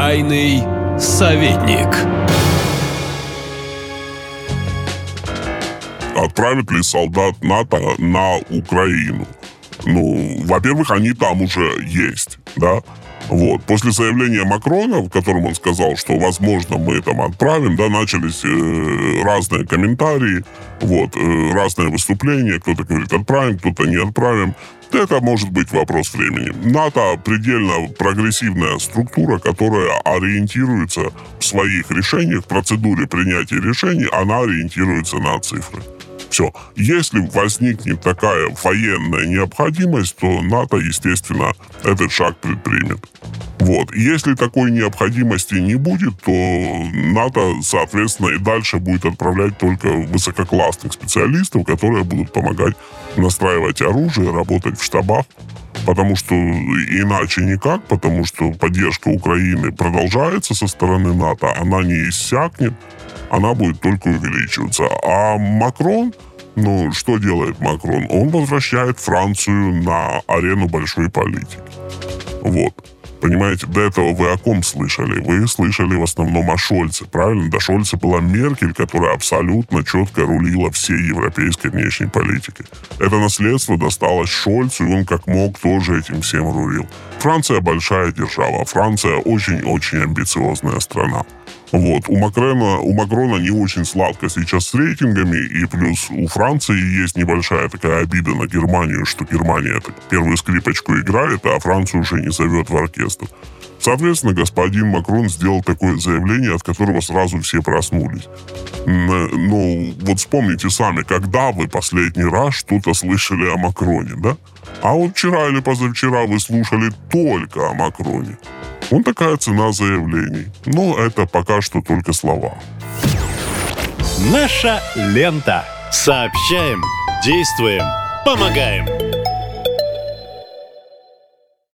Тайный советник. Отправят ли солдат НАТО на Украину? Ну, во-первых, они там уже есть, да? Вот. После заявления Макрона, в котором он сказал, что, возможно, мы там отправим, да, начались э, разные комментарии, вот, э, разные выступления. Кто-то говорит, отправим, кто-то не отправим. Это может быть вопрос времени. НАТО предельно прогрессивная структура, которая ориентируется в своих решениях, в процедуре принятия решений, она ориентируется на цифры. Все. Если возникнет такая военная необходимость, то НАТО, естественно, этот шаг предпримет. Вот. Если такой необходимости не будет, то НАТО, соответственно, и дальше будет отправлять только высококлассных специалистов, которые будут помогать настраивать оружие, работать в штабах, потому что иначе никак, потому что поддержка Украины продолжается со стороны НАТО, она не иссякнет, она будет только увеличиваться. А Макрон, ну, что делает Макрон? Он возвращает Францию на арену большой политики. Вот. Понимаете, до этого вы о ком слышали? Вы слышали в основном о Шольце, правильно? До Шольца была Меркель, которая абсолютно четко рулила всей европейской внешней политикой. Это наследство досталось Шольцу, и он как мог тоже этим всем рулил. Франция большая держава, Франция очень-очень амбициозная страна. Вот. У Макрона, у Макрона не очень сладко сейчас с рейтингами, и плюс у Франции есть небольшая такая обида на Германию, что Германия это первую скрипочку играет, а Францию уже не зовет в оркестр. Соответственно, господин Макрон сделал такое заявление, от которого сразу все проснулись. Ну, вот вспомните сами, когда вы последний раз что-то слышали о Макроне, да? А вот вчера или позавчера вы слушали только о Макроне. Вот такая цена заявлений. Но это пока что только слова. Наша лента. Сообщаем, действуем, помогаем.